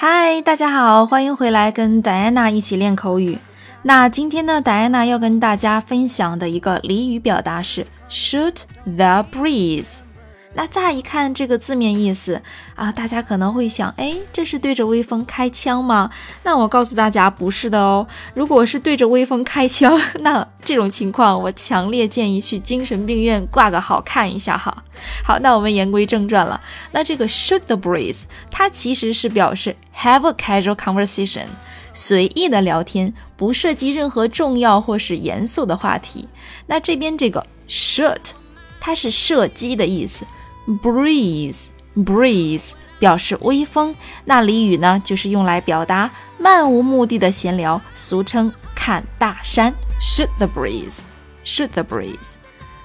嗨，大家好，欢迎回来跟戴安娜一起练口语。那今天呢，戴安娜要跟大家分享的一个俚语表达是 shoot the breeze。那乍一看这个字面意思啊，大家可能会想，哎，这是对着微风开枪吗？那我告诉大家，不是的哦。如果是对着微风开枪，那这种情况，我强烈建议去精神病院挂个号看一下哈。好，那我们言归正传了。那这个 shoot the breeze，它其实是表示 have a casual conversation，随意的聊天，不涉及任何重要或是严肃的话题。那这边这个 shoot，它是射击的意思。Breeze breeze 表示微风，那俚语呢，就是用来表达漫无目的的闲聊，俗称看大山。shoot the breeze，shoot the breeze。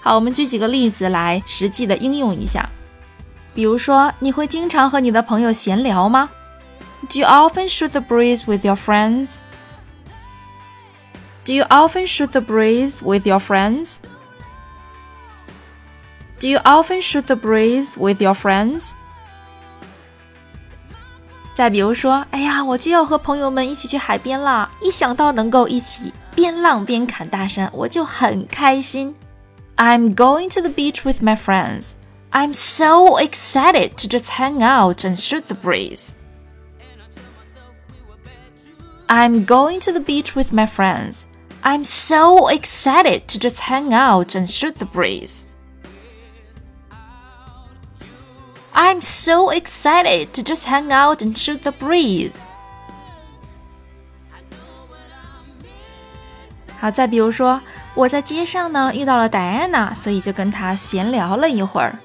好，我们举几个例子来实际的应用一下。比如说，你会经常和你的朋友闲聊吗？Do you often shoot the breeze with your friends? Do you often shoot the breeze with your friends? Do you often shoot the breeze with your friends? 再比如说，哎呀，我就要和朋友们一起去海边啦！一想到能够一起边浪边砍大山，我就很开心。I'm going to the beach with my friends. I'm so excited to just hang out and shoot the breeze. I'm going to the beach with my friends. I'm so excited to just hang out and shoot the breeze. I'm so excited to just hang out and shoot the breeze. 好，再比如说，我在街上呢遇到了 Diana，所以就跟她闲聊了一会儿。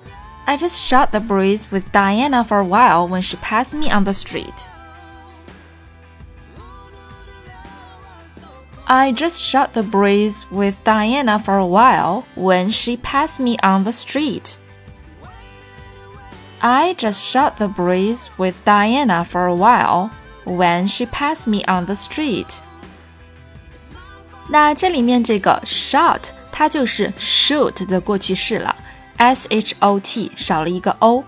I just shot the breeze with Diana for a while when she passed me on the street. I just shot the breeze with Diana for a while when she passed me on the street. I just shot the breeze with Diana for a while when she passed me on the street. 那这里面这个 shot 它就是 shoot 的过去式了，s h o t 少了一个 o。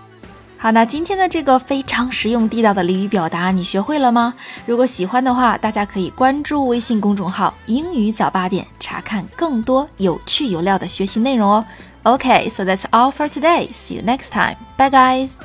好，那今天的这个非常实用地道的俚语表达，你学会了吗？如果喜欢的话，大家可以关注微信公众号“英语早八点”，查看更多有趣有料的学习内容哦。Okay, so that's all for today. See you next time. Bye, guys.